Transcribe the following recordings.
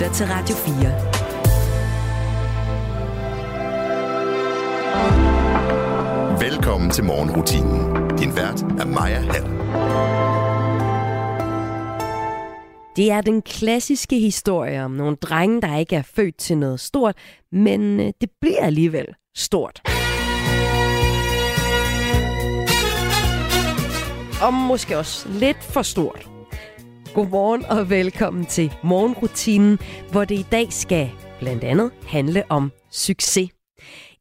lytter til Radio 4. Velkommen til morgenrutinen. Din vært er Maja Hall. Det er den klassiske historie om nogle drenge, der ikke er født til noget stort, men øh, det bliver alligevel stort. Og måske også lidt for stort. Godmorgen og velkommen til morgenrutinen, hvor det i dag skal blandt andet handle om succes.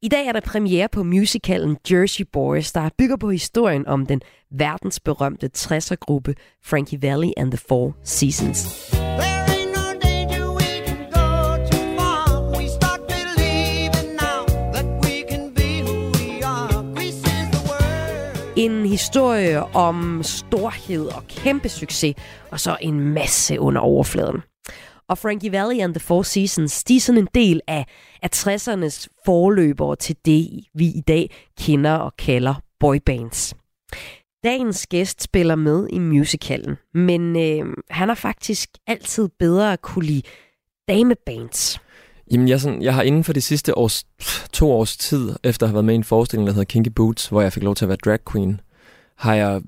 I dag er der premiere på musicalen Jersey Boys, der bygger på historien om den verdensberømte 60'er-gruppe Frankie Valli and the Four Seasons. En historie om storhed og kæmpe succes, og så en masse under overfladen. Og Frankie Valli and the Four Seasons, de er sådan en del af, af 60'ernes forløbere til det, vi i dag kender og kalder boybands. Dagens gæst spiller med i musicalen, men øh, han har faktisk altid bedre at kunne lide damebands. Jamen, jeg, sådan, jeg har inden for de sidste års, to års tid, efter at have været med i en forestilling, der hedder Kinky Boots, hvor jeg fik lov til at være drag queen, har jeg,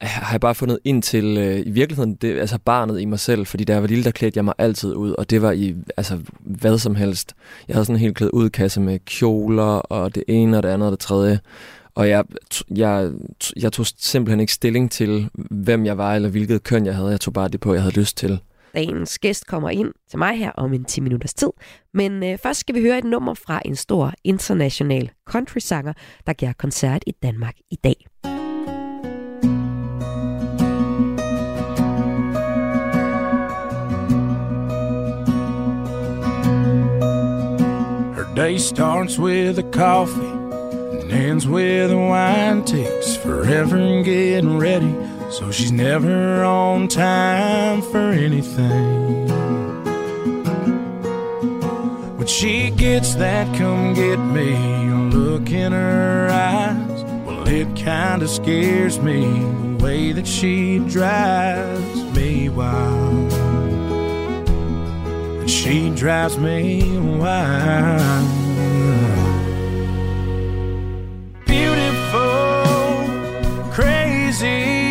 har jeg bare fundet ind til øh, i virkeligheden det, altså barnet i mig selv, fordi da jeg var lille, der klædte jeg mig altid ud, og det var i altså, hvad som helst. Jeg havde sådan en helt klædt udkasse med kjoler, og det ene og det andet og det tredje. Og jeg, jeg, jeg tog simpelthen ikke stilling til, hvem jeg var, eller hvilket køn jeg havde. Jeg tog bare det på, jeg havde lyst til. Dagens gæst kommer ind til mig her om en 10 minutters tid. Men øh, først skal vi høre et nummer fra en stor international country-sanger, der giver koncert i Danmark i dag. Her day starts with a coffee and ends with a wine. Takes forever getting ready So she's never on time for anything. When she gets that come get me look in her eyes, well, it kinda scares me the way that she drives me wild. And she drives me wild. Beautiful, crazy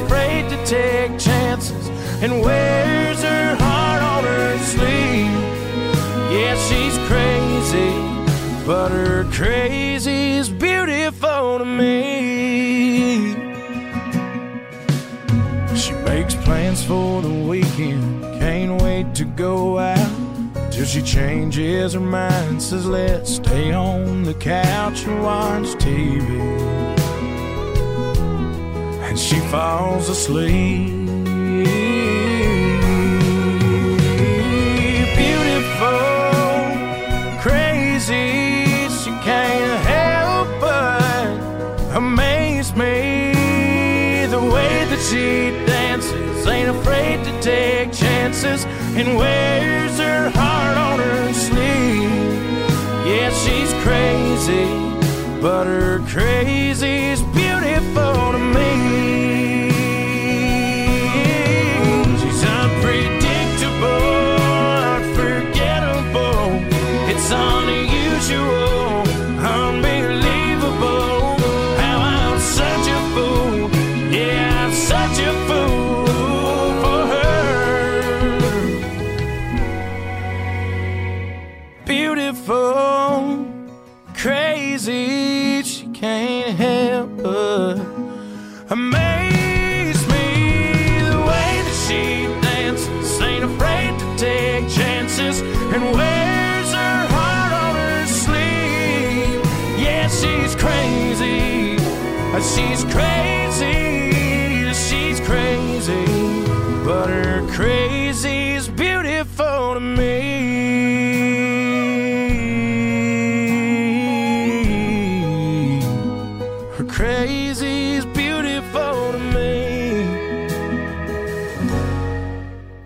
afraid to take chances, and wears her heart on her sleeve. Yeah, she's crazy, but her crazy's beautiful to me. She makes plans for the weekend, can't wait to go out Till she changes her mind, says let's stay on the couch and watch TV. And she falls asleep. Beautiful, crazy, she can't help but amaze me. The way that she dances, ain't afraid to take chances, and wears her heart on her sleeve. yeah, she's crazy, but her crazy's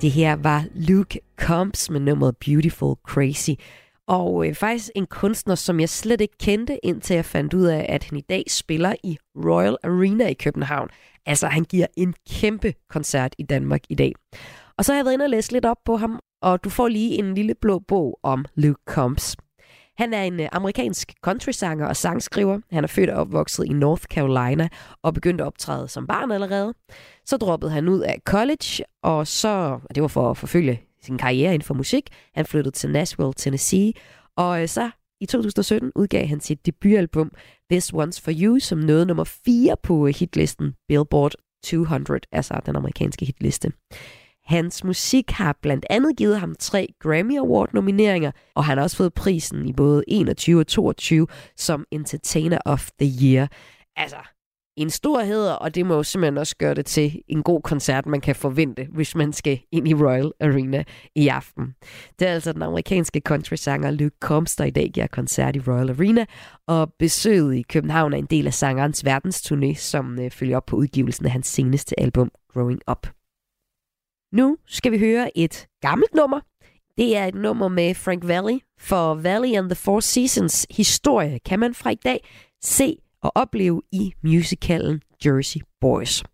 Det her var Luke Combs med nummeret Beautiful Crazy. Og øh, faktisk en kunstner, som jeg slet ikke kendte, indtil jeg fandt ud af, at han i dag spiller i Royal Arena i København. Altså, han giver en kæmpe koncert i Danmark i dag. Og så har jeg været inde og læse lidt op på ham, og du får lige en lille blå bog om Luke Combs. Han er en øh, amerikansk countrysanger og sangskriver. Han er født og opvokset i North Carolina og begyndte at optræde som barn allerede. Så droppede han ud af college, og så, det var for at forfølge sin karriere inden for musik. Han flyttede til Nashville, Tennessee, og øh, så i 2017 udgav han sit debutalbum This One's For You, som nåede nummer 4 på øh, hitlisten Billboard 200, altså den amerikanske hitliste. Hans musik har blandt andet givet ham tre Grammy Award nomineringer, og han har også fået prisen i både 21 og 22 som Entertainer of the Year. Altså, en stor heder, og det må jo simpelthen også gøre det til en god koncert, man kan forvente, hvis man skal ind i Royal Arena i aften. Det er altså den amerikanske country-sanger Luke Combs, der i dag giver koncert i Royal Arena, og besøget i København er en del af sangerens verdensturné, som øh, følger op på udgivelsen af hans seneste album, Growing Up. Nu skal vi høre et gammelt nummer. Det er et nummer med Frank Valley, for Valley and the Four Seasons historie kan man fra i dag se og opleve i musicalen Jersey Boys.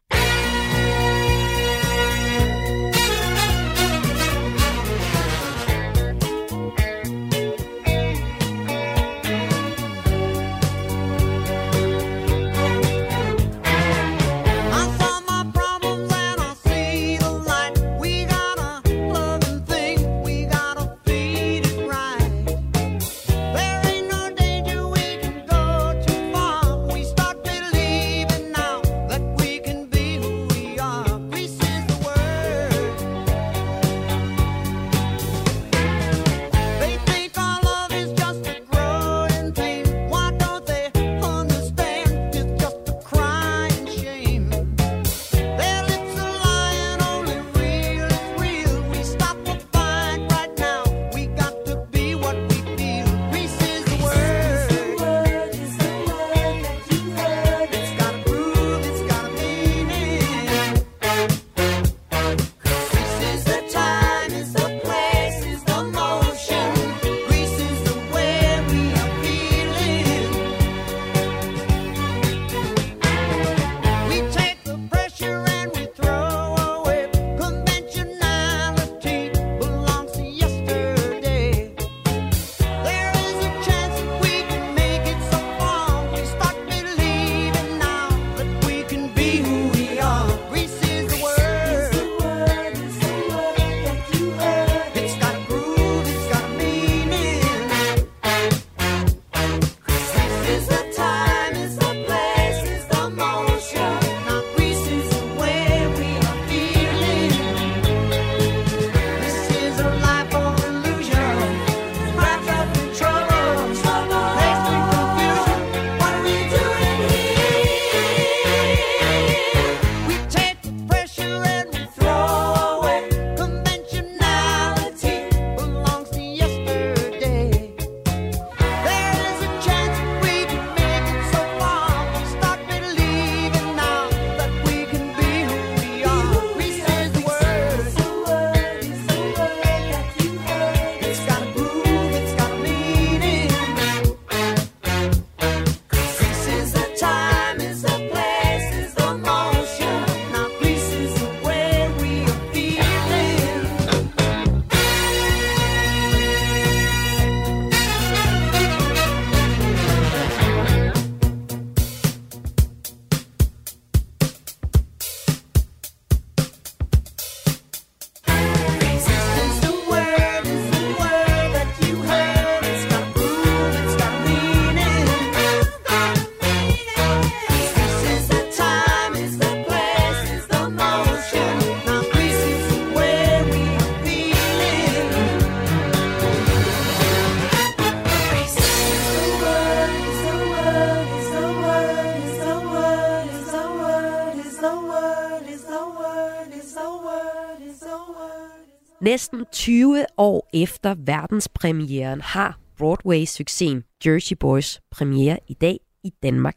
Efter verdenspremieren har Broadway-succesen Jersey Boys premiere i dag i Danmark.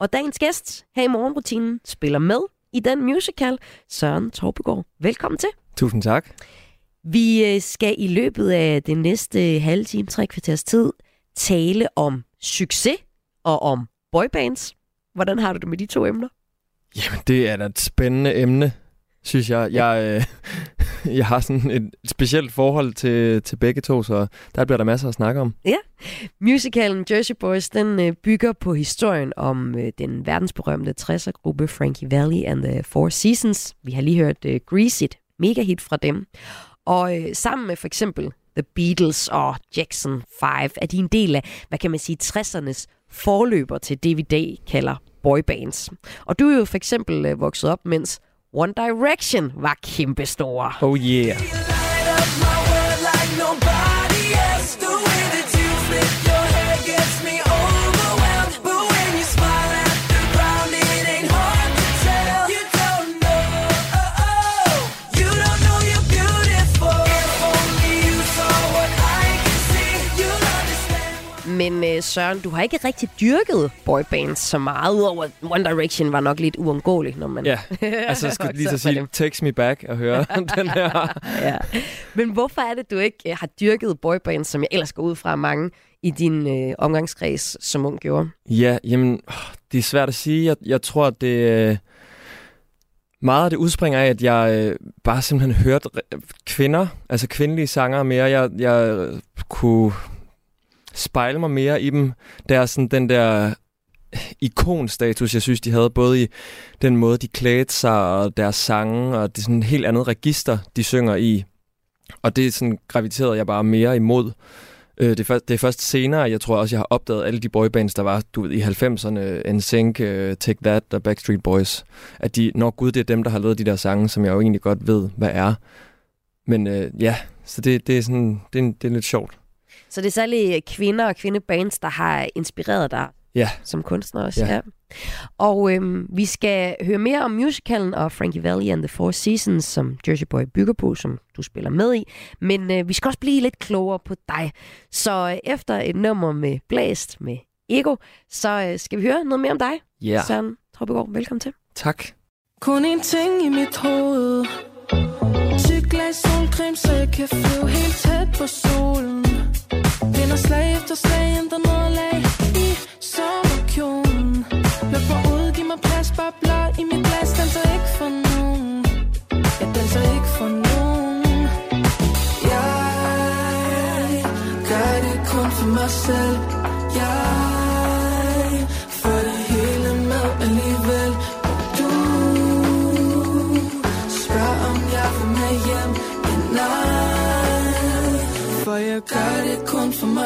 Og dagens gæst her i morgenrutinen spiller med i den musical, Søren Torbegaard. Velkommen til. Tusind tak. Vi øh, skal i løbet af den næste halve time, tre kvarters tid, tale om succes og om boybands. Hvordan har du det med de to emner? Jamen, det er da et spændende emne, synes jeg. Jeg, øh, jeg har sådan et specielt forhold til, til begge to, så der bliver der masser at snakke om. Ja. Musicalen Jersey Boys, den øh, bygger på historien om øh, den verdensberømte 60'er-gruppe Frankie Valli and the Four Seasons. Vi har lige hørt øh, Grease It, mega hit fra dem. Og øh, sammen med for eksempel The Beatles og Jackson 5 er de en del af, hvad kan man sige, 60'ernes forløber til det, vi i dag kalder boybands. Og du er jo for eksempel øh, vokset op, mens One Direction var kæmpestore. Oh yeah. Men øh, Søren, du har ikke rigtig dyrket boybands så meget, udover One Direction var nok lidt uundgåelig, når man... Ja, altså jeg skulle lige så sige, text me back og høre den her. ja. Men hvorfor er det, du ikke øh, har dyrket boybands, som jeg ellers går ud fra mange i din øh, omgangskreds som ung gjorde? Ja, jamen, det er svært at sige. Jeg, jeg tror, at det... øh, Meget af det udspringer af, at jeg øh, bare simpelthen hørte kvinder, altså kvindelige sangere mere. Jeg, jeg kunne spejle mig mere i dem. Der er sådan den der ikonstatus, jeg synes, de havde, både i den måde, de klædte sig, og deres sange, og det er sådan et helt andet register, de synger i. Og det sådan graviterede jeg bare mere imod. Øh, det, er først, det er først senere, jeg tror også, jeg har opdaget alle de boybands, der var du ved, i 90'erne, NSYNC, uh, øh, Take That og Backstreet Boys, at de, når gud, det er dem, der har lavet de der sange, som jeg jo egentlig godt ved, hvad er. Men øh, ja, så det, det, er sådan, det, er, det er lidt sjovt. Så det er særligt kvinder og kvindebands, der har inspireret dig Ja. som kunstner også. Ja. Ja. Og øhm, vi skal høre mere om musicalen og Frankie Valli and the Four Seasons, som Jersey Boy bygger på, som du spiller med i. Men øh, vi skal også blive lidt klogere på dig. Så øh, efter et nummer med Blæst med Ego, så øh, skal vi høre noget mere om dig. Ja, Søren Troppegård, velkommen til. tak. Kun en ting i mit hoved Tyk glas solcreme, så jeg kan flyve helt tæt på solen Vinder slag efter slag, ændrer nederlag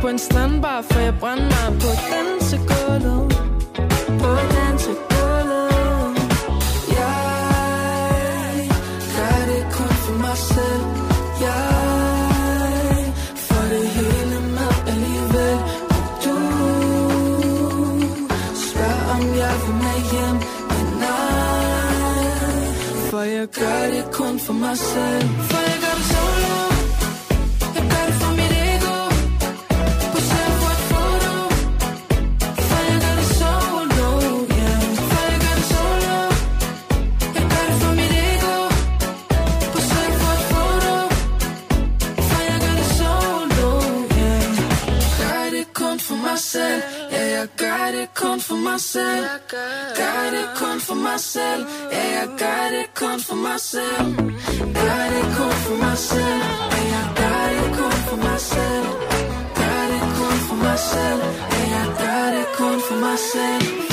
på en strandbar For jeg brænder mig på dansegulvet. På dansegulvet. Jeg gør det kun for mig selv. Jeg får det hele med alligevel. Du spørger om jeg vil med hjem. Men nej For jeg gør det kun for mig selv. For selv Gør det kun for mig selv Ja, jeg gør det kun for mig selv Gør det kun for mig selv Ja, jeg gør det kun for mig selv Gør det kun for mig selv Ja, jeg gør det kun for mig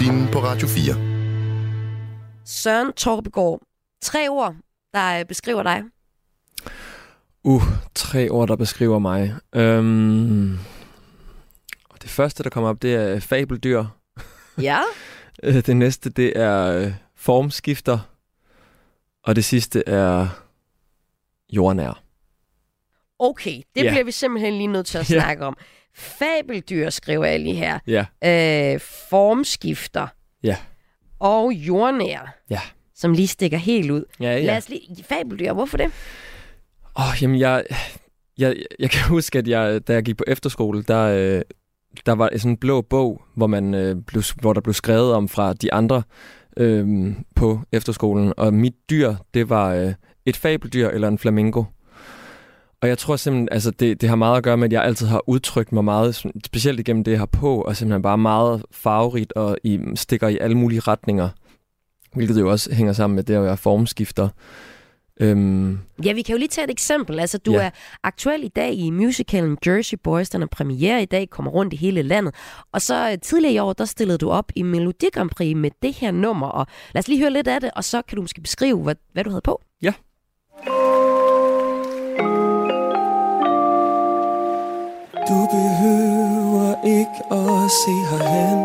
Morgenrutinen på Radio 4. Søren Torbegaard, tre ord, der øh, beskriver dig. Uh, tre ord, der beskriver mig. Øhm, det første, der kommer op, det er fabeldyr. Ja. Øh, Det næste, det er øh, formskifter. Og det sidste er jordnær. Okay, det Ja. bliver vi simpelthen lige nødt til at Ja. snakke om. Fabeldyr skriver jeg lige her. Ja. Øh, formskifter. Ja. Og jordnær. Ja. Som lige stikker helt ud. Ja, Lad os lige... Fabeldyr, hvorfor det? Åh, oh, jamen jeg, jeg, jeg kan huske, at jeg, da jeg gik på efterskole, der, øh, der var sådan en blå bog, hvor, man, øh, blev, hvor der blev skrevet om fra de andre øh, på efterskolen. Og mit dyr, det var øh, et fabeldyr eller en flamingo. Og jeg tror simpelthen, altså det, det har meget at gøre med, at jeg altid har udtrykt mig meget, specielt igennem det, jeg har på, og simpelthen bare meget farverigt og i, stikker i alle mulige retninger. Hvilket jo også hænger sammen med det at være formskifter. Øhm, Ja, vi kan jo lige tage et eksempel. Altså, du Ja. er aktuel i dag i musicalen Jersey Boys. Den er premiere i dag, kommer rundt i hele landet. Og så øh, tidligere i år, der stillede du op i Melodi Grand Prix med det her nummer. Og lad os lige høre lidt af det, og så kan du måske beskrive, hvad, hvad du havde på. Ja. Du behøver ikke at se herhen.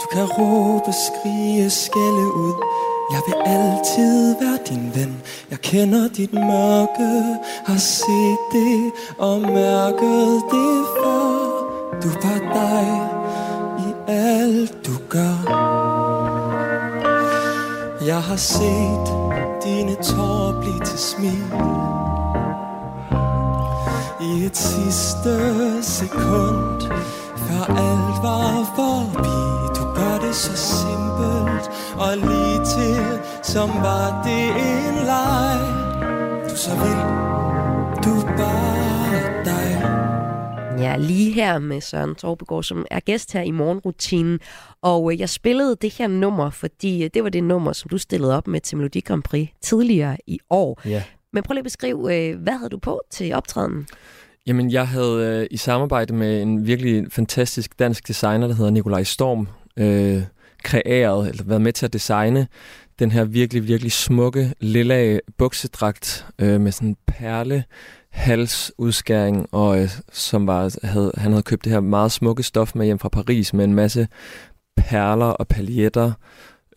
Du kan råbe, skrige, skælde ud. Jeg vil altid være din ven. Jeg kender dit mørke Har set det og mærket det før. Du er bare dig i alt du gør. Jeg har set dine tårer blive til smil i et sidste sekund Før alt var forbi Du gør det så simpelt Og lige til Som var det en leg Du så vild Du bare dig Ja, lige her med Søren Torbegaard, som er gæst her i morgenrutinen. Og øh, jeg spillede det her nummer, fordi øh, det var det nummer, som du stillede op med til Melodi Grand Prix tidligere i år. ja. Men prøv lige at beskrive, øh, hvad havde du på til optræden? Jamen, jeg havde øh, i samarbejde med en virkelig fantastisk dansk designer, der hedder Nikolaj Storm, øh, kreeret, eller været med til at designe den her virkelig, virkelig smukke lilla buksedragt øh, med sådan en perle halsudskæring, og øh, som var, havde, han havde købt det her meget smukke stof med hjem fra Paris med en masse perler og paljetter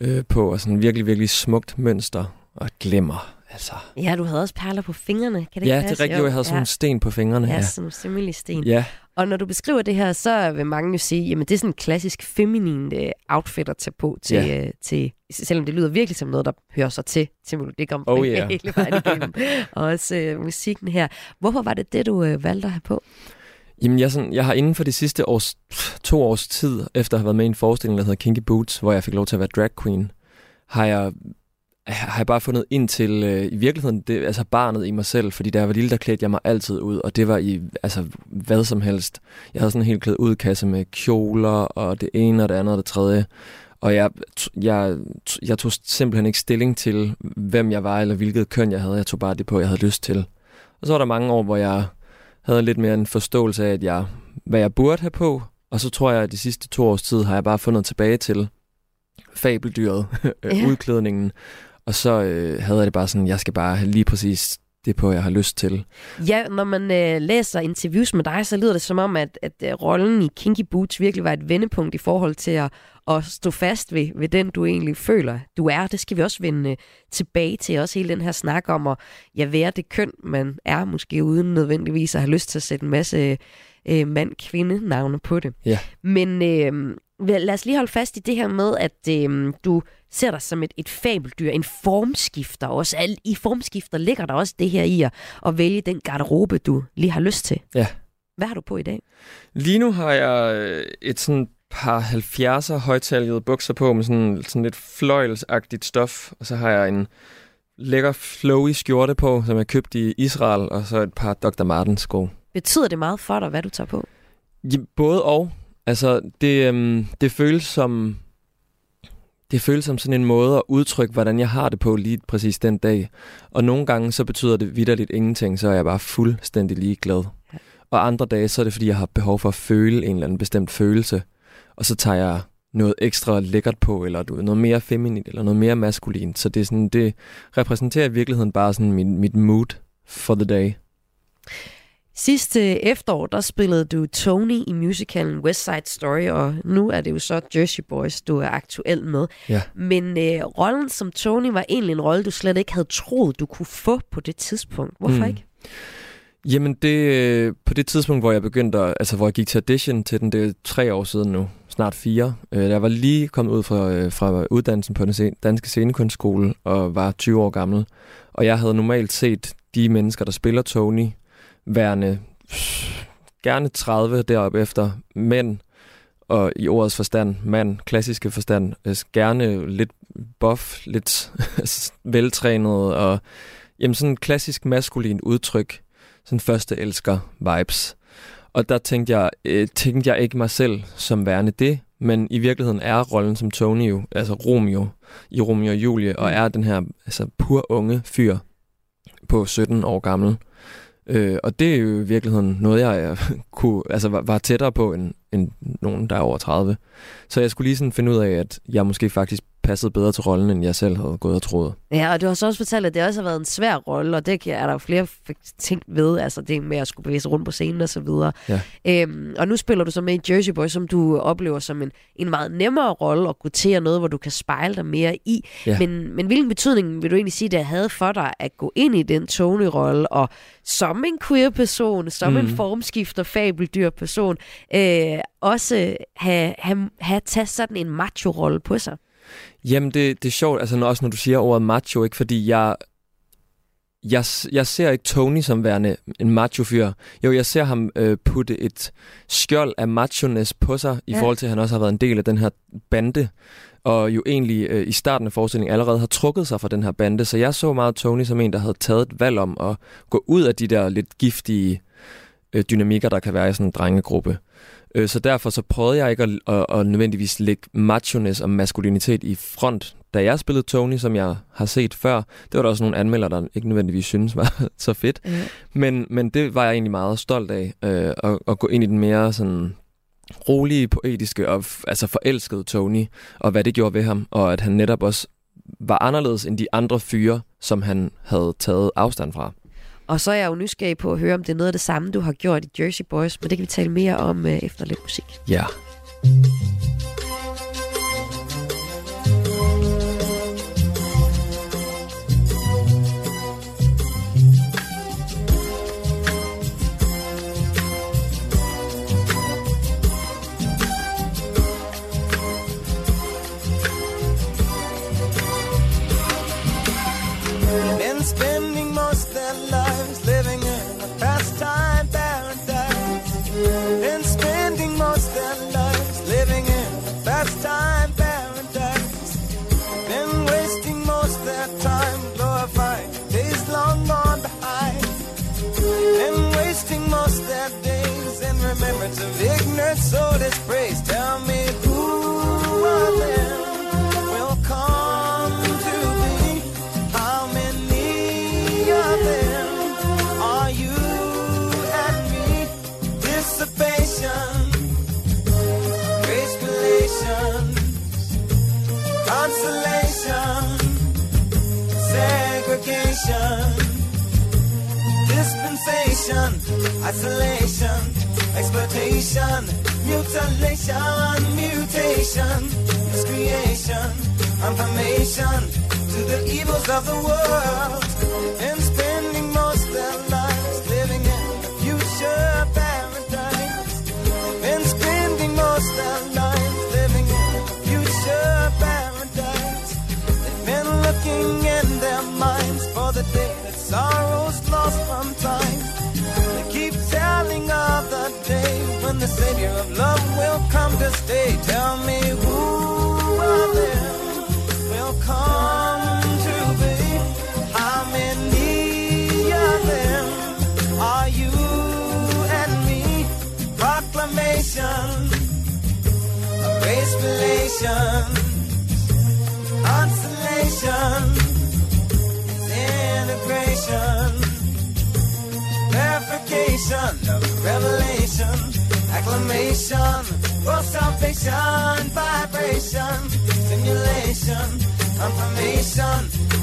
øh, på, og sådan virkelig, virkelig smukt mønster og glimmer. Altså. Ja, du havde også perler på fingrene. Kan det Ja, ikke det er rigtigt, jo, jeg havde sådan ja. nogle sten på fingrene. Ja, Ja, sådan nogle simili-sten. ja. Og når du beskriver det her, så vil mange jo sige, jamen det er sådan en klassisk feminin øh, outfit at tage på til, Ja. øh, til, selvom det lyder virkelig som noget, der hører sig til, til Melodi Grand Prix Oh, yeah. hele vejen igennem. og også øh, musikken her. Hvorfor var det det, du øh, valgte at have på? Jamen, jeg, sådan, jeg har inden for de sidste års, to års tid, efter at have været med i en forestilling, der hedder Kinky Boots, hvor jeg fik lov til at være drag queen, har jeg, har jeg bare fundet ind til, øh, i virkeligheden, det, altså barnet i mig selv, fordi da jeg var lille, der klædte jeg mig altid ud, og det var i altså, hvad som helst. Jeg havde sådan en helt klædt udkasse med kjoler, og det ene og det andet og det tredje. Og jeg, jeg, jeg tog simpelthen ikke stilling til, hvem jeg var, eller hvilket køn jeg havde. Jeg tog bare det på, jeg havde lyst til. Og så var der mange år, hvor jeg havde lidt mere en forståelse af, at jeg, hvad jeg burde have på. Og så tror jeg, at de sidste to års tid har jeg bare fundet tilbage til fabeldyret, Ja. udklædningen. Og så øh, havde jeg det bare sådan, jeg skal bare have lige præcis det på, jeg har lyst til. Ja, når man øh, læser interviews med dig, så lyder det som om, at, at øh, rollen i Kinky Boots virkelig var et vendepunkt i forhold til at, at stå fast ved, ved den, du egentlig føler, du er. Det skal vi også vende øh, tilbage til. Også hele den her snak om at ja, være det køn, man er, måske uden nødvendigvis at have lyst til at sætte en masse øh, mand-kvinde-navne på det. Ja. Men øh, lad os lige holde fast i det her med, at øh, du ser dig som et, et fabeldyr, en formskifter også. Al- I formskifter ligger der også det her i at, at vælge den garderobe, du lige har lyst til. Ja. Hvad har du på i dag? Lige nu har jeg øh, et sådan par 70'er højtaljede bukser på med sådan, sådan lidt fløjelsagtigt stof. Og så har jeg en lækker flowy skjorte på, som jeg købte i Israel, og så et par Dr. Martens sko. Betyder det meget for dig, hvad du tager på? Ja, både og. Altså, det, øhm, det føles som... Det føles som sådan en måde at udtrykke, hvordan jeg har det på lige præcis den dag. Og nogle gange, så betyder det vidderligt ingenting, så er jeg bare fuldstændig ligeglad. Ja. Og andre dage, så er det, fordi jeg har behov for at føle en eller anden bestemt følelse. og så tager jeg noget ekstra lækkert på, eller du noget mere feminint, eller noget mere maskulint. Så det, er sådan, det repræsenterer i virkeligheden bare sådan mit, mit mood for the day. Sidste efterår, der spillede du Tony i musicalen West Side Story, og nu er det jo så Jersey Boys, du er aktuel med. Ja. Men øh, rollen som Tony var egentlig en rolle, du slet ikke havde troet, du kunne få på det tidspunkt. Hvorfor Mm. ikke? Jamen det, øh, på det tidspunkt, hvor jeg begyndte, at, altså hvor jeg gik til audition til den, det er tre år siden nu, snart fire. Øh, jeg var lige kommet ud fra, øh, fra uddannelsen på den danske scenekunstskole og var 20 år gammel. Og jeg havde normalt set de mennesker, der spiller Tony, værende gerne 30 deroppe efter mænd, og i ordets forstand, mand, klassiske forstand, øh, gerne lidt buff, lidt veltrænet, og jamen sådan en klassisk maskulin udtryk, sådan første elsker vibes. Og der tænkte jeg, øh, tænkte jeg ikke mig selv som værende det, men i virkeligheden er rollen som Tony jo, altså Romeo i Romeo og Julie, og er den her altså, pur unge fyr på 17 år gammel. Øh, og det er jo i virkeligheden noget, jeg jeg kunne, altså, var, var tættere på end, end nogen, der er over 30. Så jeg skulle lige sådan finde ud af, at jeg måske faktisk passede bedre til rollen, end jeg selv havde gået og troet. Ja, og du har så også fortalt, at det også har været en svær rolle, og det er der jo flere ting ved, altså det med at skulle bevæge sig rundt på scenen og så videre. Ja. Øhm, og nu spiller du så med i Jersey Boys, som du oplever som en, en meget nemmere rolle at gå til, og noget, hvor du kan spejle dig mere i. Ja. Men, men hvilken betydning vil du egentlig sige, det havde for dig at gå ind i den Tony-rolle, og som en queer-person, som mm. en Mhm. formskifter, fabeldyr person, øh, også have, have, have taget sådan en macho-rolle på sig? Jamen, det, det er sjovt, altså når- også når du siger ordet macho, ikke? Fordi jeg, jeg, jeg ser ikke Tony som værende en macho-fyr. Jo, jeg ser ham øh, putte et skjold af machoness på sig, i Ja. forhold til, at han også har været en del af den her bande, og jo egentlig øh, i starten af forestillingen allerede har trukket sig fra den her bande. Så jeg så meget Tony som en, der havde taget et valg om at gå ud af de der lidt giftige øh, dynamikker, der kan være i sådan en drengegruppe. Øh, Så derfor så prøvede jeg ikke at, at, at nødvendigvis lægge machoness og maskulinitet i front. Da jeg spillede Tony, som jeg har set før, det var der også nogle anmeldere, der ikke nødvendigvis synes var så fedt. Ja. Men, men det var jeg egentlig meget stolt af, øh, at, at gå ind i den mere sådan rolige, poetiske og altså forelskede Tony, og hvad det gjorde ved ham, og at han netop også var anderledes end de andre fyre, som han havde taget afstand fra. Og så er jeg jo nysgerrig på at høre, om det er noget af det samme, du har gjort i Jersey Boys, men det kan vi tale mere om øh, efter lidt musik. Ja. Yeah. lost their days and remembrance of ignorance or praise. Tell me who are they? Isolation, exploitation, mutilation, mutation, miscreation, confirmation to the evils of the world, and Savior of love will come to stay. Tell me who of them will come to be? How many of them are you and me? Proclamation relations, consolation, integration, verification of revelation, acclamation, world salvation, vibration, stimulation, confirmation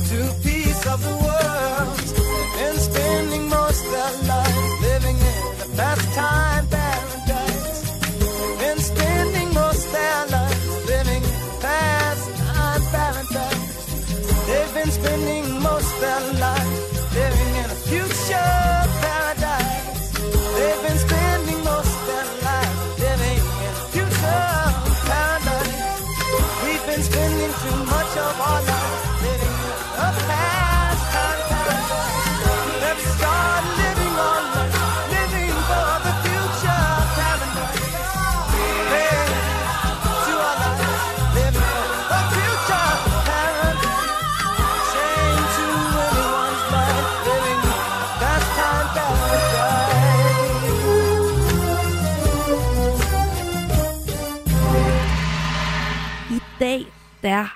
to peace of the world. And spending most their lives living in the pastime paradise. Been spending most their lives living in pastime paradise. They've been spending most their lives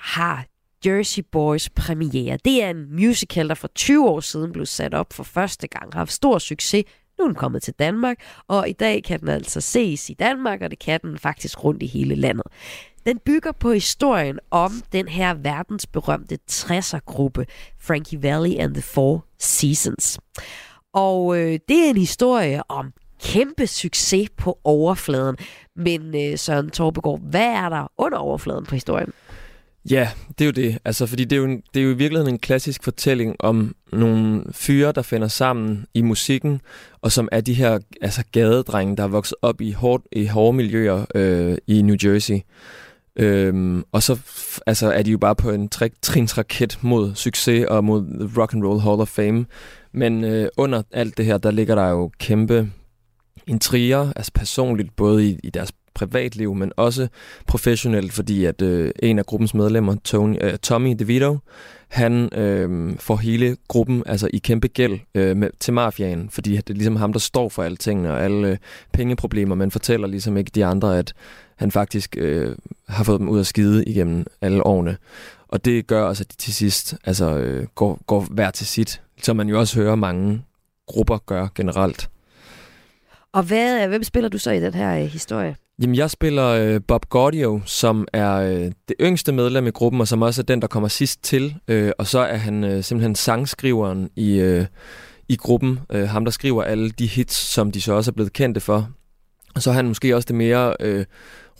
har Jersey Boys premiere. Det er en musical, der for 20 år siden blev sat op for første gang, har haft stor succes. Nu er den kommet til Danmark, og i dag kan den altså ses i Danmark, og det kan den faktisk rundt i hele landet. Den bygger på historien om den her verdensberømte 60'er-gruppe, Frankie Valli and the Four Seasons. Og øh, det er en historie om kæmpe succes på overfladen. Men øh, Søren Torbegaard, hvad er der under overfladen på historien? Ja, det er jo det. Altså, fordi det er jo, en, det er jo i virkeligheden en klassisk fortælling om nogle fyre, der finder sammen i musikken, og som er de her altså, gadedrenge, der er vokset op i, hård, i hårde miljøer øh, i New Jersey. Øhm, og så altså, er de jo bare på en tre- trinsraket mod succes og mod Rock and Roll Hall of Fame. Men øh, under alt det her, der ligger der jo kæmpe intriger, altså personligt, både i, i deres privatliv, men også professionelt, fordi at øh, en af gruppens medlemmer, Tony, øh, Tommy DeVito, han øh, får hele gruppen altså i kæmpe gæld øh, med, til mafiaen, fordi det er ligesom ham, der står for alle tingene og alle øh, pengeproblemer, men fortæller ligesom ikke de andre, at han faktisk øh, har fået dem ud af skide igennem alle årene. Og det gør også, at de til sidst altså, øh, går, går hver til sit, som man jo også hører mange grupper gør generelt. Og hvad, hvem spiller du så i den her øh, historie? Jamen, jeg spiller øh, Bob Gaudio, som er øh, det yngste medlem i gruppen, og som også er den, der kommer sidst til. Øh, og så er han øh, simpelthen sangskriveren i, øh, i gruppen. Øh, ham, der skriver alle de hits, som de så også er blevet kendte for. Og så er han måske også det mere øh,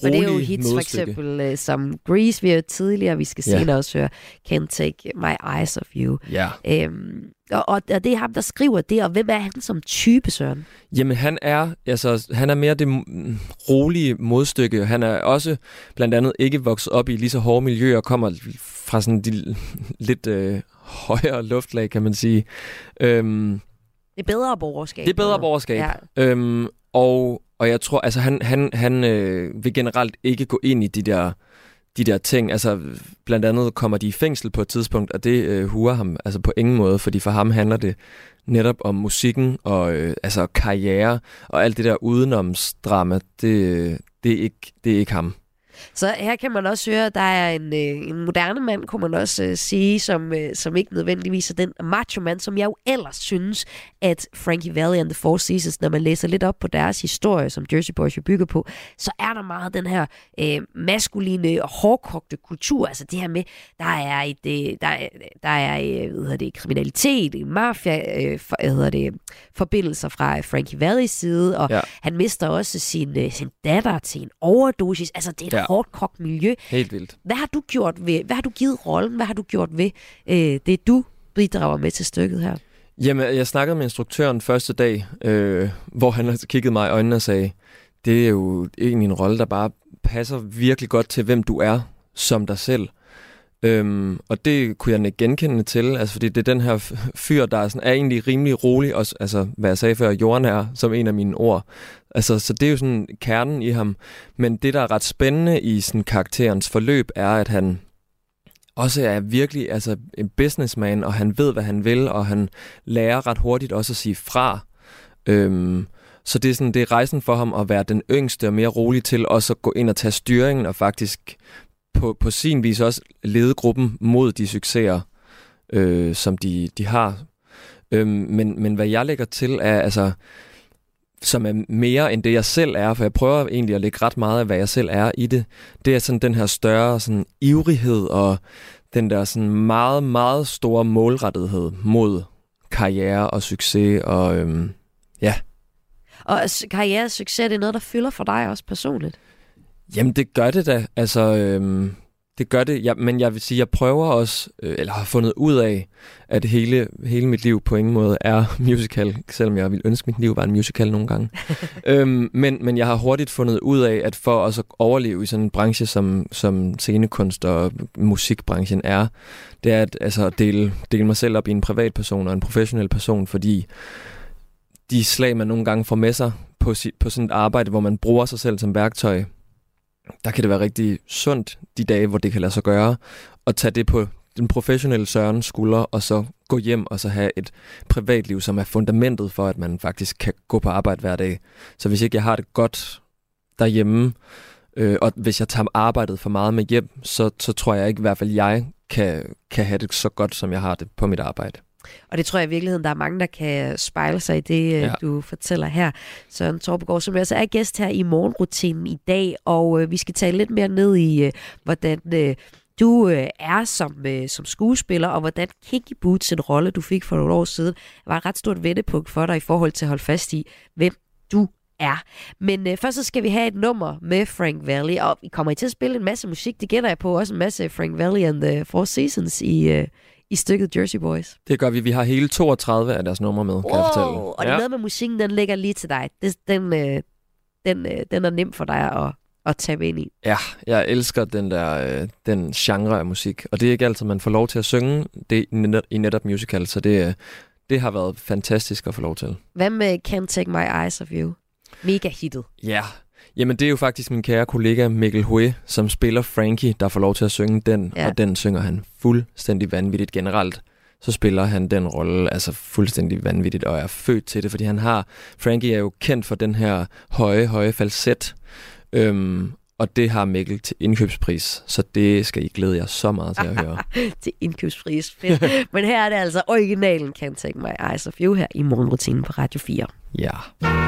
for det er jo hits for eksempel øh, som Grease, vi har tidligere, vi skal Ja. senere også høre Can't Take My Eyes Off You. Ja. Øhm, og, og, og det er ham, der skriver det, og hvem er han som type, Søren? Jamen, han er, altså, han er mere det rolige modstykke. Han er også blandt andet ikke vokset op i lige så hårde miljøer, og kommer fra sådan de lidt øh, højere luftlag, kan man sige. Øhm, Det er bedre borgerskab. Det er bedre borgerskab. Ja. Øhm, og, og jeg tror, altså han, han, han øh, vil generelt ikke gå ind i de der, de der ting. Altså blandt andet kommer de i fængsel på et tidspunkt, og det øh, huer ham altså på ingen måde, fordi for ham handler det netop om musikken og øh, altså karriere og alt det der udenomsdrama, det, øh, det, er ikke, det er ikke ham. Så her kan man også høre, at der er en, øh, en moderne mand, kunne man også øh, sige, som, øh, som ikke nødvendigvis er den macho mand, som jeg jo ellers synes, at Frankie Valli and the Four Seasons, når man læser lidt op på deres historie, som Jersey Boys jo bygger på, så er der meget den her øh, maskuline og hårdkogte kultur. Altså det her med, der er, et, øh, der, er- der er øh, hvad hedder det, kriminalitet, mafia, øh, for, hvad hedder det, forbindelser fra Frankie Vallis side, og Ja. han mister også sin, øh, sin datter til en overdosis. Altså det er Ja. Hårdt kogt miljø. Helt vildt. Hvad har du gjort ved, hvad har du givet rollen? Hvad har du gjort ved øh, det, du bidrager med til stykket her? Jamen, jeg snakkede med instruktøren første dag, øh, hvor han altså kiggede mig i øjnene og sagde, det er jo egentlig en rolle, der bare passer virkelig godt til, hvem du er som dig selv. Øhm, og det kunne jeg ikke genkende til, altså fordi det er den her fyr, der er, sådan, er egentlig rimelig rolig, også, altså hvad jeg sagde før, jorden er som en af mine ord. Altså, så det er jo sådan kernen i ham. Men det, der er ret spændende i sådan karakterens forløb, er, at han også er virkelig altså, en businessman, og han ved, hvad han vil, og han lærer ret hurtigt også at sige fra. Øhm, så det er, sådan, det er rejsen for ham at være den yngste og mere rolig til også at gå ind og tage styringen og faktisk på, på sin vis også lede gruppen mod de succeser, øh, som de, de har. Øhm, men, men hvad jeg lægger til er, altså, som er mere end det, jeg selv er, for jeg prøver egentlig at lægge ret meget af, hvad jeg selv er i det. Det er sådan den her større sådan ivrighed og den der sådan meget, meget store målrettethed mod karriere og succes og øhm, ja, Og s- karrieresucces, det er noget, der fylder for dig også personligt. Jamen, det gør det da. Altså, øhm, det gør det. Jeg, men jeg vil sige, jeg prøver også, øh, eller har fundet ud af, at hele, hele mit liv på ingen måde er musical, selvom jeg vil ønske, at mit liv var en musical nogle gange. øhm, men, men jeg har hurtigt fundet ud af, at for at overleve i sådan en branche, som, som scenekunst og musikbranchen er, det er at altså, dele, dele mig selv op i en privatperson og en professionel person, fordi de slag, man nogle gange får med sig på, sit, på sådan et arbejde, hvor man bruger sig selv som værktøj, der kan det være rigtig sundt de dage, hvor det kan lade sig gøre, at tage det på den professionelle Sørens skulder, og så gå hjem og så have et privatliv, som er fundamentet for, at man faktisk kan gå på arbejde hver dag. Så hvis ikke jeg har det godt derhjemme, øh, og hvis jeg tager arbejdet for meget med hjem, så, så tror jeg ikke i hvert fald, jeg kan, kan have det så godt, som jeg har det på mit arbejde. Og det tror jeg i virkeligheden, der er mange, der kan spejle sig i det, ja. Ja. du fortæller her. Søren Torbegaard, som altså er gæst her i morgenrutinen i dag, og øh, vi skal tale lidt mere ned i, øh, hvordan øh, du øh, er som, øh, som skuespiller, og hvordan Kinky Boots, en rolle, du fik for nogle år siden, var et ret stort vendepunkt for dig i forhold til at holde fast i, hvem du er. Men øh, først så skal vi have et nummer med Frank Valley, og vi kommer til at spille en masse musik, det gætter jeg på, også en masse Frank Valley and the Four Seasons i, øh, i stykket Jersey Boys. Det gør vi. Vi har hele 32 af deres numre med, kan jeg fortælle. Wow, og det er noget med musikken, den ligger lige til dig. Det, den, øh, den, øh, den er nem for dig at, at tabe ind i. Ja, jeg elsker den der øh, den genre af musik, og det er ikke altid, man får lov til at synge det i netop musical, så det, øh, det har været fantastisk at få lov til. Hvad med Can't Take My Eyes Off You? Mega hittet. Ja, jamen det er jo faktisk min kære kollega Mikkel Hue, som spiller Frankie, der får lov til at synge den, Ja. og den synger han fuldstændig vanvittigt generelt. Så spiller han den rolle altså fuldstændig vanvittigt, og er født til det, fordi han har... Frankie er jo kendt for den her høje, høje falset, øhm, og det har Mikkel til indkøbspris, så det skal I glæde jer så meget til at høre. til indkøbspris. Fedt. Men her er det altså originalen Can't Take My Eyes Off You her i morgenrutinen på Radio 4. Ja.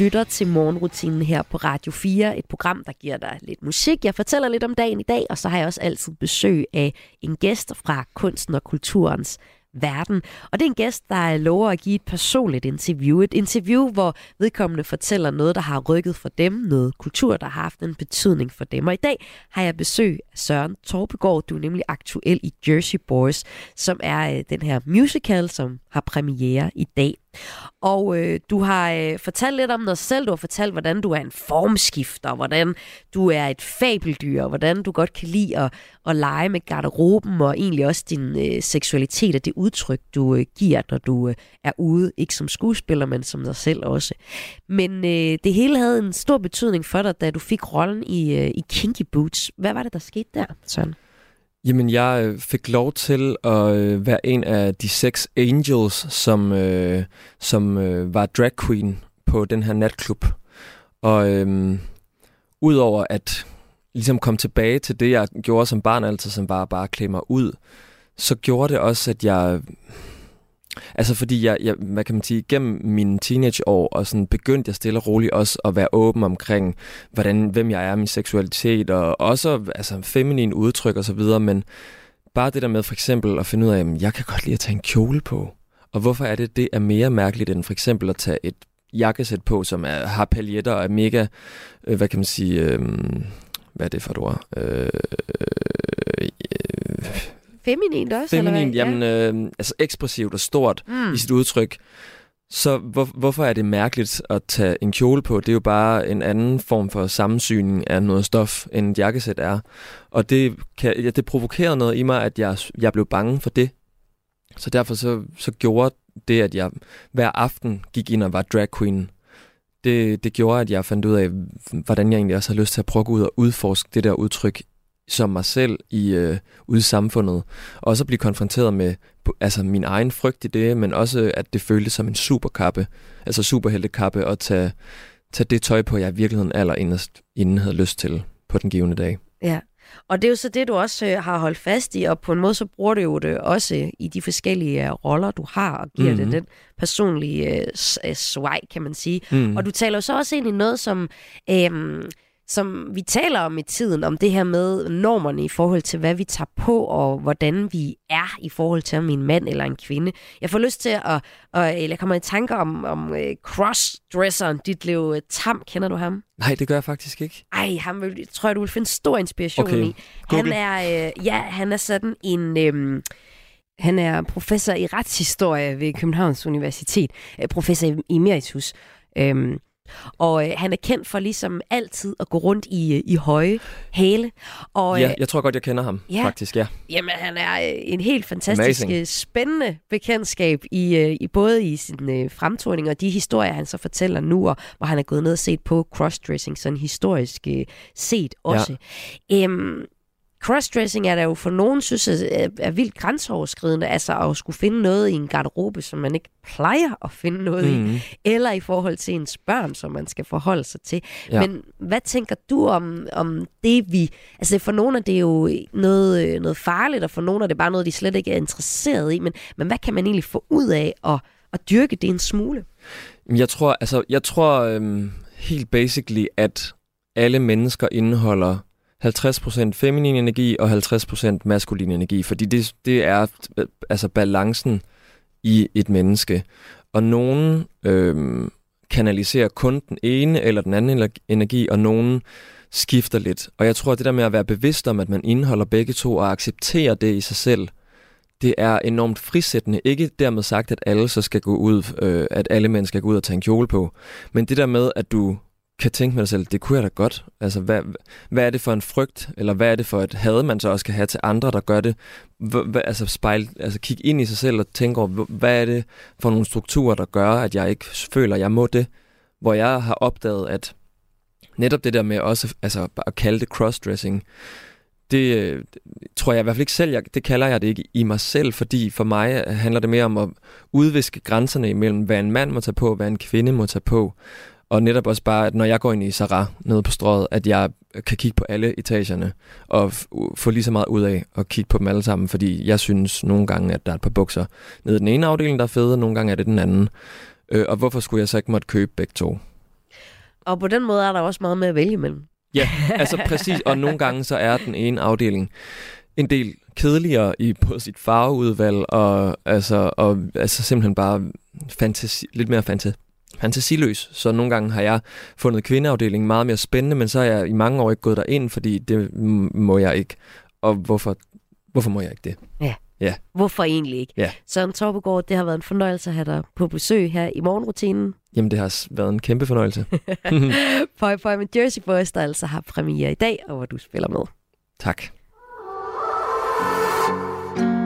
Lytter til morgenrutinen her på Radio 4, et program, der giver dig lidt musik. Jeg fortæller lidt om dagen i dag, og så har jeg også altid besøg af en gæst fra kunsten og kulturens verden. Og det er en gæst, der lover at give et personligt interview. Et interview, hvor vedkommende fortæller noget, der har rykket for dem, noget kultur, der har haft en betydning for dem. Og i dag har jeg besøg af Søren Torpegård. Du er nemlig aktuel i Jersey Boys, som er øh, den her musical, som har premiere i dag. Og øh, du har øh, fortalt lidt om dig selv. Du har fortalt, hvordan du er en formskifter, hvordan du er et fabeldyr, hvordan du godt kan lide at, at lege med garderoben, og egentlig også din øh, seksualitet og det udtryk, du øh, giver, når du øh, er ude. Ikke som skuespiller, men som dig selv også. Men øh, det hele havde en stor betydning for dig, da du fik rollen i, øh, i Kinky Boots. Hvad var det, der skete der, Søren? Jamen, jeg øh, fik lov til at øh, være en af de seks angels, som, øh, som øh, var drag queen på den her natklub. Og øh, udover at ligesom komme tilbage til det, jeg gjorde som barn altid, som var bare at klæde mig ud, så gjorde det også, at jeg... Altså fordi jeg, jeg, hvad kan man sige, gennem mine teenageår, og sådan begyndte jeg stille og roligt også at være åben omkring, hvordan, hvem jeg er, min seksualitet, og også altså, feminin udtryk og så videre, men bare det der med for eksempel at finde ud af, at jeg kan godt lide at tage en kjole på. Og hvorfor er det, det er mere mærkeligt end for eksempel at tage et jakkesæt på, som er, har paljetter og er mega, øh, hvad kan man sige, øh, hvad er det for et ord? Øh, øh, øh, øh Feminint også, feminin, eller hvad? jamen, øh, altså ekspressivt og stort Mm. mm. i sit udtryk. Så hvor, hvorfor er det mærkeligt at tage en kjole på? Det er jo bare en anden form for sammensyning af noget stof, end et jakkesæt er. Og det, kan, ja, det provokerede noget i mig, at jeg, jeg blev bange for det. Så derfor så, så gjorde det, at jeg hver aften gik ind og var drag queen, det, det gjorde, at jeg fandt ud af, hvordan jeg egentlig også har lyst til at prøve at gå ud og udforske det der udtryk som mig selv i øh, ude i samfundet. Og så blive konfronteret med altså min egen frygt i det, men også at det føltes som en superkappe, altså superheltekappe, at tage, tage det tøj på, jeg i virkeligheden allerinderst inden havde lyst til på den givende dag. Ja, og det er jo så det, du også øh, har holdt fast i, og på en måde så bruger du jo det også i de forskellige øh, roller, du har, og giver mm-hmm. Mhm. det den personlige øh, s- øh, kan man sige. Mm. Og du taler jo så også ind i noget, som, øhm, som vi taler om i tiden, om det her med normerne i forhold til, hvad vi tager på, og hvordan vi er i forhold til, om en mand eller en kvinde. Jeg får lyst til at, og, eller jeg kommer i tanker om, om øh, crossdresseren Ditlev øh, Tam. Kender du ham? Nej, det gør jeg faktisk ikke. Ej, ham vil, tror jeg, du vil finde stor inspiration Okay. i. Han Google. er, øh, ja, han er sådan en... Øhm, han er professor i retshistorie ved Københavns Universitet. Øh, professor emeritus. Øhm, og øh, han er kendt for ligesom altid at gå rundt i, øh, i høje hæle. Og, Ja, øh, jeg tror godt, jeg kender ham, ja. faktisk, ja. Jamen, han er øh, en helt fantastisk Amazing. spændende bekendtskab i, i både i sin øh, fremtoning og de historier, han så fortæller nu, og hvor han er gået ned og set på crossdressing, sådan historisk øh, set også. Ja. Øhm, crossdressing er der jo for nogen synes er, er vildt grænseoverskridende, altså at skulle finde noget i en garderobe, som man ikke plejer at finde noget mm. i, Mm. eller i forhold til ens børn, som man skal forholde sig til. Ja. Men hvad tænker du om, om det, vi... Altså for nogle er det jo noget, øh, noget farligt, og for nogle er det bare noget, de slet ikke er interesseret i. Men, men hvad kan man egentlig få ud af at, at dyrke det en smule? Jeg tror, altså, jeg tror øhm, helt basically, at alle mennesker indeholder 50% feminin energi og 50% maskulin energi, fordi det, det er altså balancen i et menneske. Og nogen øhm, kanaliserer kun den ene eller den anden energi, og nogen skifter lidt. Og jeg tror, at det der med at være bevidst om, at man indeholder begge to og accepterer det i sig selv, det er enormt frisættende. Ikke dermed sagt, at alle så skal gå ud, øh, at alle mennesker skal gå ud og tage en kjole på. Men det der med, at du kan tænke med dig selv, det kunne jeg da godt. Altså, hvad, hvad er det for en frygt, eller hvad er det for et had, man så også kan have til andre, der gør det? Hvad, altså, spejl, altså kig ind i sig selv og tænk over, hvad er det for nogle strukturer, der gør, at jeg ikke føler, at jeg må det? Hvor jeg har opdaget, at netop det der med også altså, at kalde det crossdressing, det øh, tror jeg i hvert fald ikke selv, jeg, det kalder jeg det ikke i mig selv, fordi for mig handler det mere om at udviske grænserne imellem, hvad en mand må tage på, hvad en kvinde må tage på. Og netop også bare, at når jeg går ind i Sarah nede på strøget, at jeg kan kigge på alle etagerne og få lige så meget ud af at kigge på dem alle sammen, fordi jeg synes nogle gange, at der er et par bukser nede i den ene afdeling, der er fede, og nogle gange er det den anden. Øh, og hvorfor skulle jeg så ikke måtte købe begge to? Og på den måde er der også meget med at vælge imellem. Ja, altså præcis. Og nogle gange så er den ene afdeling en del kedeligere i på sit farveudvalg, og altså, og, altså simpelthen bare fantasi, lidt mere fanta, fantasiløs. Så nogle gange har jeg fundet kvindeafdelingen meget mere spændende, men så har jeg i mange år ikke gået derind, fordi det må jeg ikke. Og hvorfor, hvorfor må jeg ikke det? Hvorfor egentlig ikke? Ja. Søren Torbegaard, det har været en fornøjelse at have dig på besøg her i morgenrutinen. Jamen, det har været en kæmpe fornøjelse. Pøj Pøj med Jersey Boys, der altså har premiere i dag, og hvor du spiller med. tak.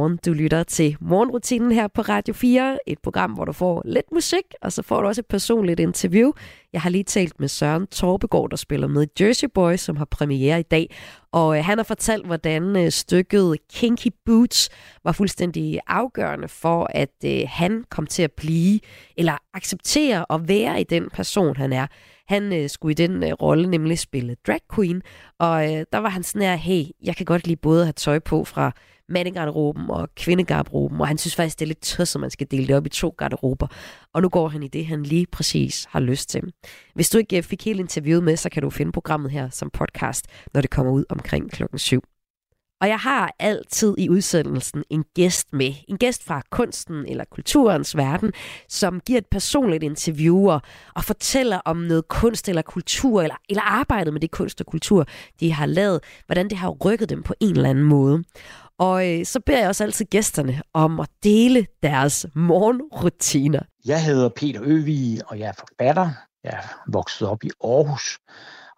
Godmorgen, du lytter til Morgenrutinen her på Radio 4, et program, hvor du får lidt musik, og så får du også et personligt interview. Jeg har lige talt med Søren Torbegaard, der spiller med Jersey Boys, som har premiere i dag, og øh, han har fortalt, hvordan øh, stykket Kinky Boots var fuldstændig afgørende for, at øh, han kom til at blive, eller acceptere at være i den person, han er. Han øh, skulle i den øh, rolle nemlig spille drag queen, og øh, der var han sådan her, hey, jeg kan godt lide både at have tøj på fra mandegarderoben og kvindegarderoben, og han synes faktisk, det er lidt tosset, at man skal dele det op i to garderober. Og nu går han i det, han lige præcis har lyst til. Hvis du ikke øh, fik hele interviewet med, så kan du finde programmet her som podcast, når det kommer ud omkring klokken 7. Og jeg har altid i udsendelsen en gæst med. En gæst fra kunsten eller kulturens verden, som giver et personligt interview og fortæller om noget kunst eller kultur, eller, eller arbejdet med det kunst og kultur, de har lavet. Hvordan det har rykket dem på en eller anden måde. Og øh, så beder jeg også altid gæsterne om at dele deres morgenrutiner. Jeg hedder Peter Øvig, og jeg er forfatter. Jeg er vokset op i Aarhus.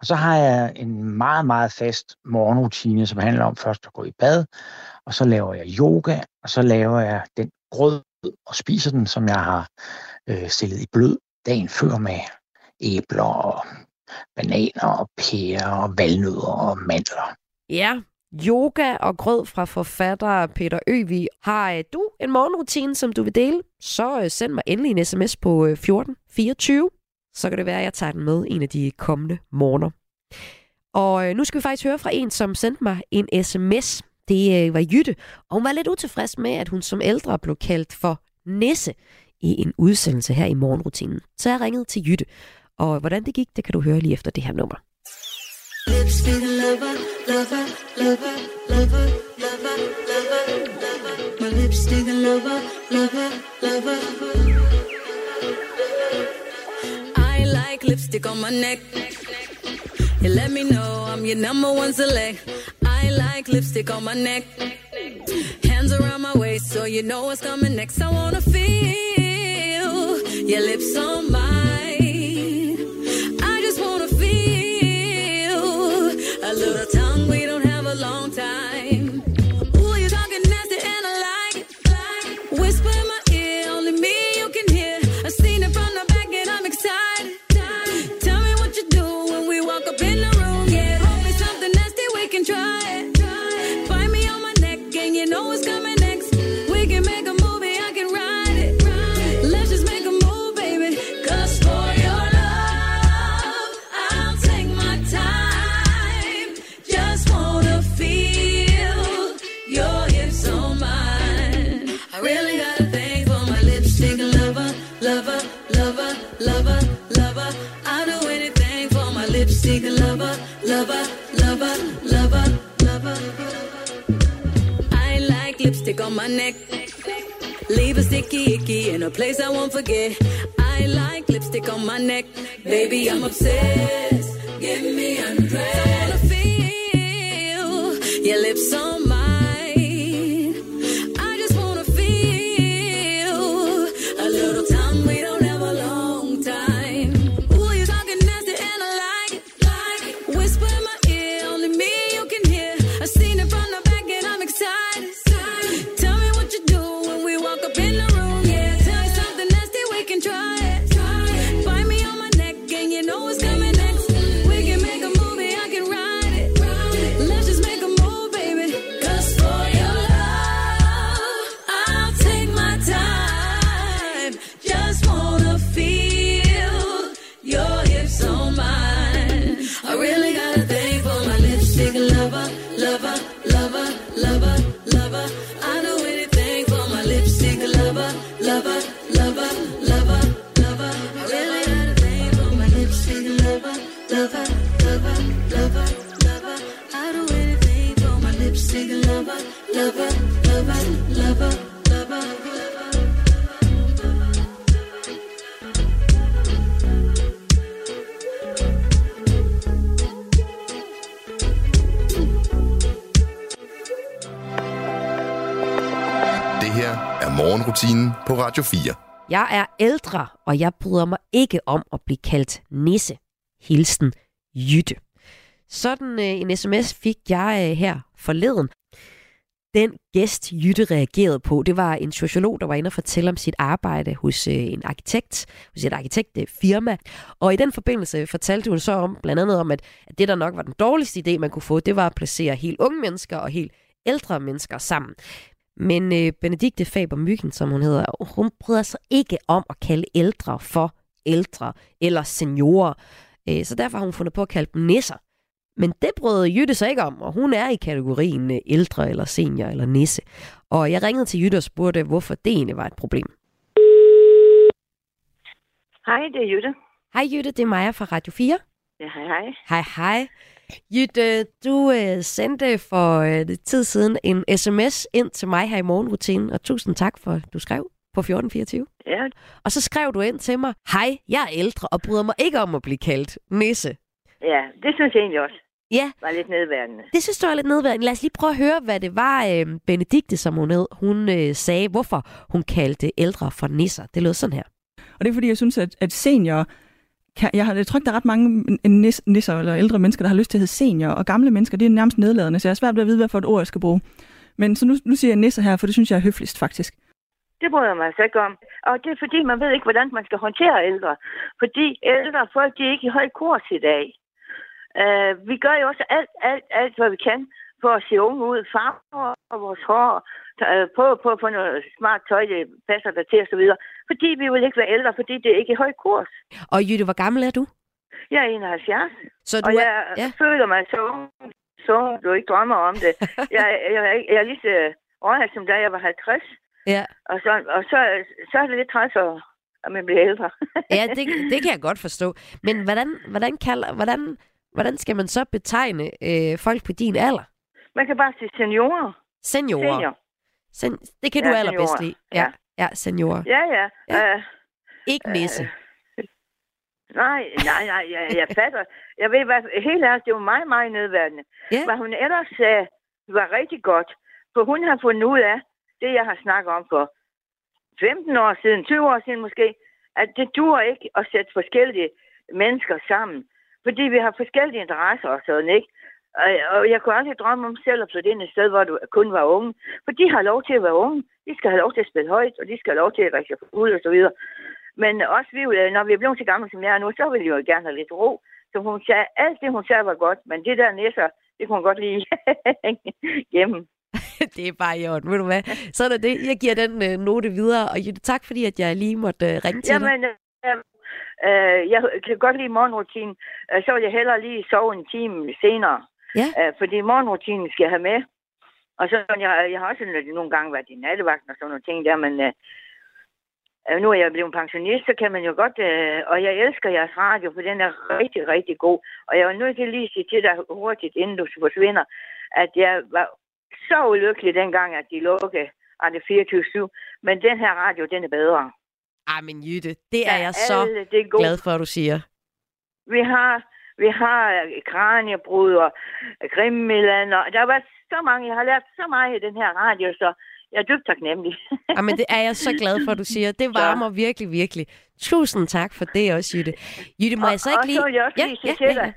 Og så har jeg en meget, meget fast morgenrutine, som handler om først at gå i bad, og så laver jeg yoga, og så laver jeg den grød og spiser den, som jeg har øh, stillet i blød dagen før med æbler og bananer og pærer og valnødder og mandler. Ja, yoga og grød fra forfatter Peter Øvi. Har øh, du en morgenrutine, som du vil dele? Så øh, send mig endelig en sms på øh, 1424. Så kan det være, at jeg tager den med en af de kommende morgener. Og nu skal vi faktisk høre fra en, som sendte mig en sms. Det var Jytte, og hun var lidt utilfreds med, at hun som ældre blev kaldt for Nisse i en udsendelse her i morgenrutinen. Så jeg ringede til Jytte, og hvordan det gik, det kan du høre lige efter det her nummer. Lipstick lover, A little time. Lipstick lover, lover, lover, lover, lover. I like lipstick on my neck. Leave a sticky icky in a place I won't forget. I like lipstick on my neck. Baby, I'm obsessed. Give me undressed. I wanna feel your lips on mine. Jeg er ældre, og jeg bryder mig ikke om at blive kaldt nisse. Hilsen Jytte. Sådan øh, en sms fik jeg øh, her forleden. Den gæst, Jytte reagerede på, det var en sociolog, der var inde og fortælle om sit arbejde hos øh, en arkitekt, hos et arkitektfirma. Og i den forbindelse fortalte hun så om, blandt andet om, at at det, der nok var den dårligste idé, man kunne få, det var at placere helt unge mennesker og helt ældre mennesker sammen. Men øh, Benedikte Faber Myggen, som hun hedder, hun bryder sig ikke om at kalde ældre for ældre eller seniorer. Øh, så derfor har hun fundet på at kalde dem nisser. Men det brød Jytte sig ikke om, og hun er i kategorien øh, ældre eller senior eller nisse. Og jeg ringede til Jytte og spurgte, hvorfor det egentlig var et problem. Hej, det er Jytte. Hej Jytte, det er Maja fra Radio 4. Ja, hej, hej. Hej hej. Jytte, du øh, sendte for øh, tid siden en sms ind til mig her i morgenrutinen, og tusind tak for, at du skrev på 1424. Ja, Og så skrev du ind til mig, hej, jeg er ældre og bryder mig ikke om at blive kaldt nisse. ja, det synes jeg egentlig også Ja, var lidt nedværende. det synes du er lidt nedværende. Lad os lige prøve at høre, hvad det var, øh, Benedikte, som hun hed, hun øh, sagde, hvorfor hun kaldte ældre for nisser. Det lød sådan her. Og det er fordi, jeg synes, at, at senior... Kan, jeg, jeg tror ikke, der er ret mange nis, nisser eller ældre mennesker, der har lyst til at hedde senior. Og gamle mennesker, det er nærmest nedladende, så jeg er svært ved at vide, hvad for et ord jeg skal bruge. Men så nu, nu siger jeg nisser her, for det synes jeg er høfligst, faktisk. Det bryder jeg mig altså ikke om. Og det er fordi, man ved ikke, hvordan man skal håndtere ældre. Fordi ældre folk, de er ikke i høj kurs i dag. Uh, vi gør jo også alt, alt, alt, hvad vi kan for at se unge ud. Farver og vores hår. Uh, prøve på at få noget smart tøj, det passer der til osv. Fordi vi vil ikke være ældre, fordi det er ikke i høj kurs. Og Jytte, hvor gammel er du? Jeg er 71. Så du og er, jeg ja. føler mig så ung, så ung, du ikke drømmer om det. jeg, jeg, jeg, jeg er lige så røget, som da jeg var 50. Ja, Og så, og så, så er det lidt træls, at at man bliver ældre. ja det, det kan jeg godt forstå. Men hvordan, hvordan, kalder, hvordan, hvordan skal man så betegne øh, folk på din alder? Man kan bare sige seniorer. Seniorer. Senior. Sen, det kan Ja, du allerbedst seniorer. lide. Ja, ja seniorer. Ja, ja. Ja. ja. Uh, Ikke nisse. nej, nej, nej, jeg, jeg fatter. Jeg ved hvad, helt ærligt, det var meget, meget nedværende. Ja. Hvad hun ellers sagde, var rigtig godt. For hun har fundet ud af, det jeg har snakket om for 15 år siden, 20 år siden måske, at det dur ikke at sætte forskellige mennesker sammen. Fordi vi har forskellige interesser og sådan, ikke? Og, jeg kunne aldrig drømme om selv at flytte ind et sted, hvor du kun var unge. For de har lov til at være unge. De skal have lov til at spille højt, og de skal have lov til at række sig ud og så videre. Men også vi, når vi er blevet så gamle, som jeg er nu, så vil vi jo gerne have lidt ro. Så hun sagde, alt det, hun sagde, var godt. Men det der nisser, det kunne hun godt lide hjemme. det er bare i orden, ved du hvad? Sådan er det. Jeg giver den øh, note videre, og tak fordi, at jeg lige måtte øh, ringe til dig. Jamen, øh, øh, jeg kan godt lide morgenrutinen. Øh, så vil jeg hellere lige sove en time senere. Ja. Øh, fordi morgenrutinen skal jeg have med. Og så jeg, jeg har også nogle gange været i nattevagten og sådan nogle ting der, men øh, nu er jeg blevet pensionist, så kan man jo godt, øh, og jeg elsker jeres radio, for den er rigtig, rigtig god. Og jeg var nødt til lige at sige til dig hurtigt, inden du forsvinder, at jeg var så ulykkelig dengang, at de lukkede Radio 24 men den her radio, den er bedre. Ej, men Jytte, det er Ja, jeg så det er glad for, at du siger. Vi har, vi har Kraniebrud og Grimmelander. Der har været så mange. Jeg har lært så meget i den her radio, så jeg er dybt taknemmelig. Jamen, det er jeg så glad for, at du siger. Det varmer virkelig, virkelig. Tusind tak for det også, Jytte. Jytte, må og, jeg så ikke og lige... så vil jeg også lige sige til dig.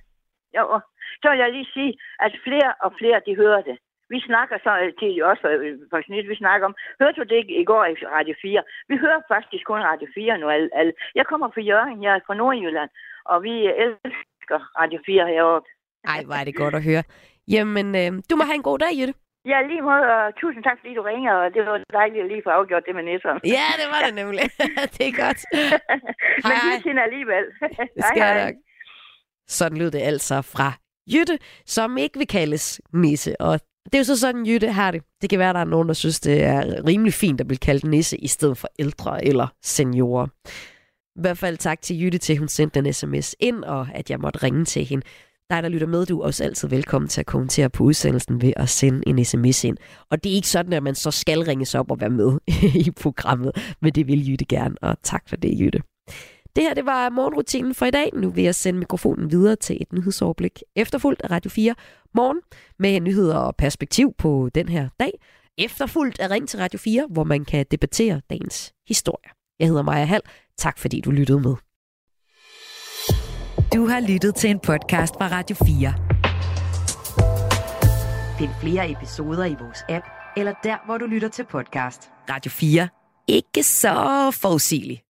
Jo, så vil jeg lige sige, at flere og flere, de hører det. Vi snakker så til også øh, for snit, vi snakker om. Hørte du det ikke i går i Radio 4? Vi hører faktisk kun Radio 4 nu. Alle, alle. Jeg kommer fra Jørgen, jeg er fra Nordjylland, og vi elsker Radio 4 heroppe. Ej, hvor er det godt at høre. Jamen, øh, du må have en god dag, Jytte. Ja, lige måde, og tusind tak, fordi du ringer, og det var dejligt at lige få afgjort det med nisseren. Ja, det var det nemlig. det er godt. Men Hej, hej. alligevel. Det skal jeg nok. Sådan lød det altså fra Jytte, som ikke vil kaldes nisse. Og det er jo så sådan, Jytte har det. Det kan være, der er nogen, der synes, det er rimelig fint at blive kaldt nisse, i stedet for ældre eller seniorer. I hvert fald tak til Jytte til, at hun sendte en sms ind, og at jeg måtte ringe til hende. Dig, der lytter med, du er også altid velkommen til at kommentere på udsendelsen ved at sende en sms ind. Og det er ikke sådan, at man så skal ringes op og være med i programmet, men det vil Jytte gerne, og tak for det, Jytte. Det her, det var morgenrutinen for i dag. Nu vil jeg sende mikrofonen videre til et nyhedsoverblik. Efterfulgt af Radio 4 morgen med nyheder og perspektiv på den her dag. Efterfulgt af Ring til Radio 4, hvor man kan debattere dagens historie. Jeg hedder Maja Hall. Tak fordi du lyttede med. Du har lyttet til en podcast fra Radio 4. Find flere episoder i vores app, eller der, hvor du lytter til podcast. Radio 4. Ikke så forudsigeligt.